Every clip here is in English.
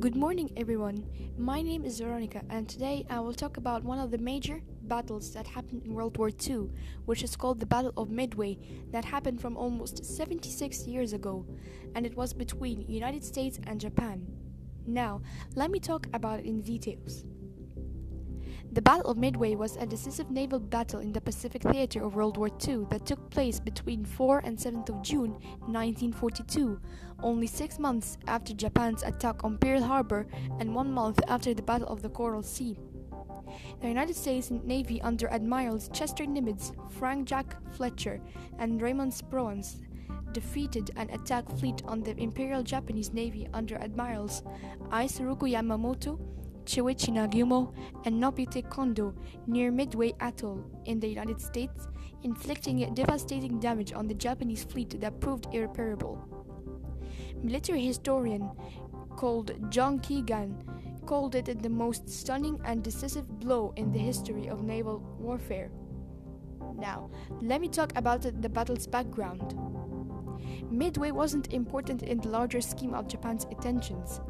Good morning, everyone. My name is Veronica, and today I will talk about one of the major battles that happened in World War II, which is called the Battle of Midway, that happened from almost 76 years ago, and it was between United States and Japan. Now, let me talk about it in details. The Battle of Midway was a decisive naval battle in the Pacific theater of World War II that took place between 4 and 7th of June 1942, only six months after Japan's attack on Pearl Harbor and one month after the Battle of the Coral Sea. The United States Navy under Admirals Chester Nimitz, Frank Jack Fletcher, and Raymond Spruance defeated an attack fleet on the Imperial Japanese Navy under Admirals Isoroku Yamamoto, Chuichi Nagumo, and Nobutake Kondo near Midway Atoll in the United States, inflicting devastating damage on the Japanese fleet that proved irreparable. Military historian called John Keegan called it the most stunning and decisive blow in the history of naval warfare. Now, let me talk about the battle's background. Midway wasn't important in the larger scheme of Japan's attentions.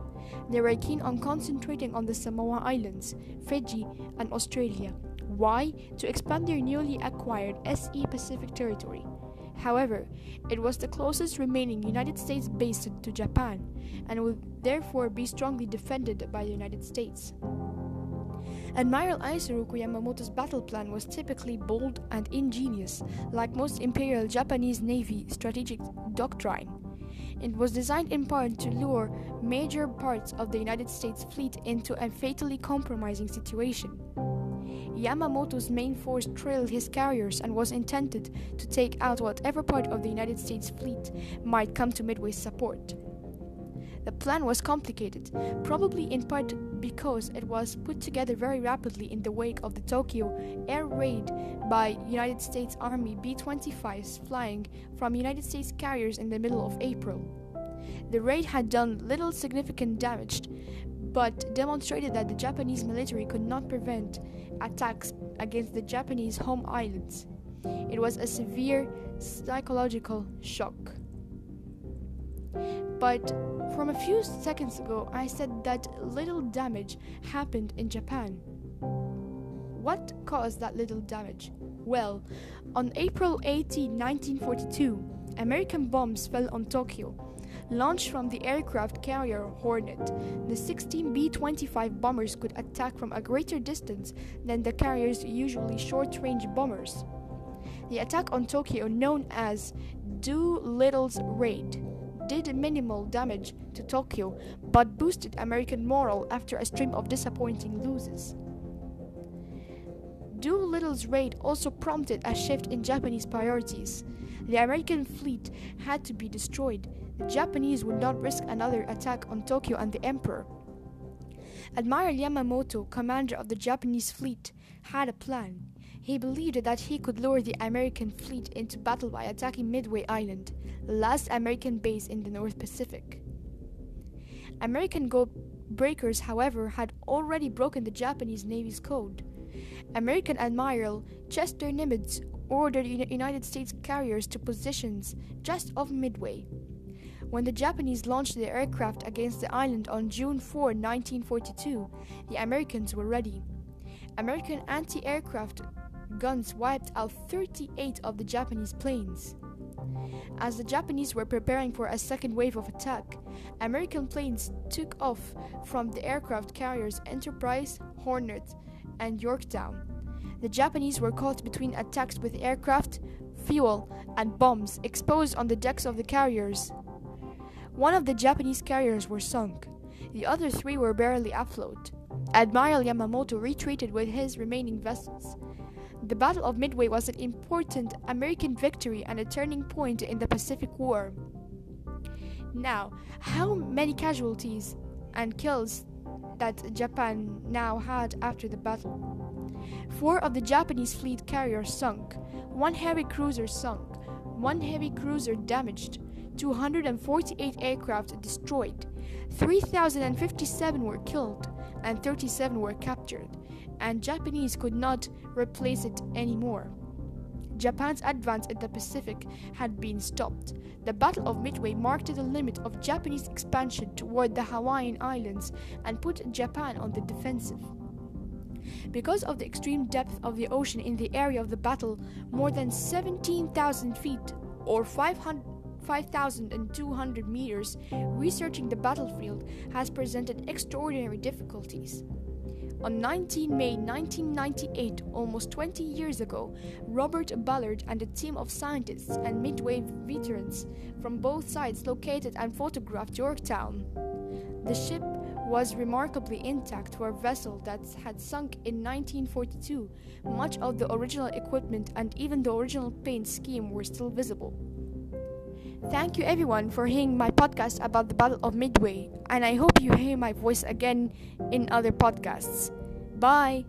They were keen on concentrating on the Samoa Islands, Fiji, and Australia. Why? To expand their newly acquired SE Pacific territory. However, it was the closest remaining United States base to Japan and would therefore be strongly defended by the United States. Admiral Isoroku Yamamoto's battle plan was typically bold and ingenious, like most Imperial Japanese Navy strategic doctrine. It was designed in part to lure major parts of the United States fleet into a fatally compromising situation. Yamamoto's main force trailed his carriers and was intended to take out whatever part of the United States fleet might come to Midway's support. The plan was complicated, probably in part because it was put together very rapidly in the wake of the Tokyo air raid by United States Army B-25s flying from United States carriers in the middle of April. The raid had done little significant damage, but demonstrated that the Japanese military could not prevent attacks against the Japanese home islands. It was a severe psychological shock. But from a few seconds ago, I said that little damage happened in Japan. What caused that little damage? Well, on April 18, 1942, American bombs fell on Tokyo. Launched from the aircraft carrier Hornet, the 16 B 25 bombers could attack from a greater distance than the carrier's usually short range bombers. The attack on Tokyo, known as Doolittle's Raid, did minimal damage to Tokyo but boosted American morale after a stream of disappointing losses. Doolittle's raid also prompted a shift in Japanese priorities. The American fleet had to be destroyed. The Japanese would not risk another attack on Tokyo and the Emperor. Admiral Yamamoto, commander of the Japanese fleet, had a plan. He believed that he could lure the American fleet into battle by attacking Midway Island, the last American base in the North Pacific. American code breakers, however, had already broken the Japanese Navy's code. American Admiral Chester Nimitz ordered United States carriers to positions just off Midway. When the Japanese launched their aircraft against the island on June 4, 1942, the Americans were ready. American anti aircraft guns wiped out 38 of the Japanese planes. As the Japanese were preparing for a second wave of attack, American planes took off from the aircraft carriers Enterprise, Hornet, and Yorktown. The Japanese were caught between attacks with aircraft, fuel, and bombs exposed on the decks of the carriers. One of the Japanese carriers were sunk. The other three were barely afloat. Admiral Yamamoto retreated with his remaining vessels. The Battle of Midway was an important American victory and a turning point in the Pacific War. Now, how many casualties and kills that Japan now had after the battle? Four of the Japanese fleet carriers sunk, one heavy cruiser sunk, one heavy cruiser damaged, 248 aircraft destroyed, 3,057 were killed, and 37 were captured, and Japanese could not replace it anymore. Japan's advance in the Pacific had been stopped. The Battle of Midway marked the limit of Japanese expansion toward the Hawaiian Islands and put Japan on the defensive. Because of the extreme depth of the ocean in the area of the battle, more than 17,000 feet or 5,200 meters, researching the battlefield has presented extraordinary difficulties. On 19 May 1998, almost 20 years ago, Robert Ballard and a team of scientists and Midway veterans from both sides located and photographed Yorktown. The ship was remarkably intact for a vessel that had sunk in 1942. Much of the original equipment and even the original paint scheme were still visible. Thank you everyone for hearing my podcast about the Battle of Midway, and I hope you hear my voice again in other podcasts. Bye!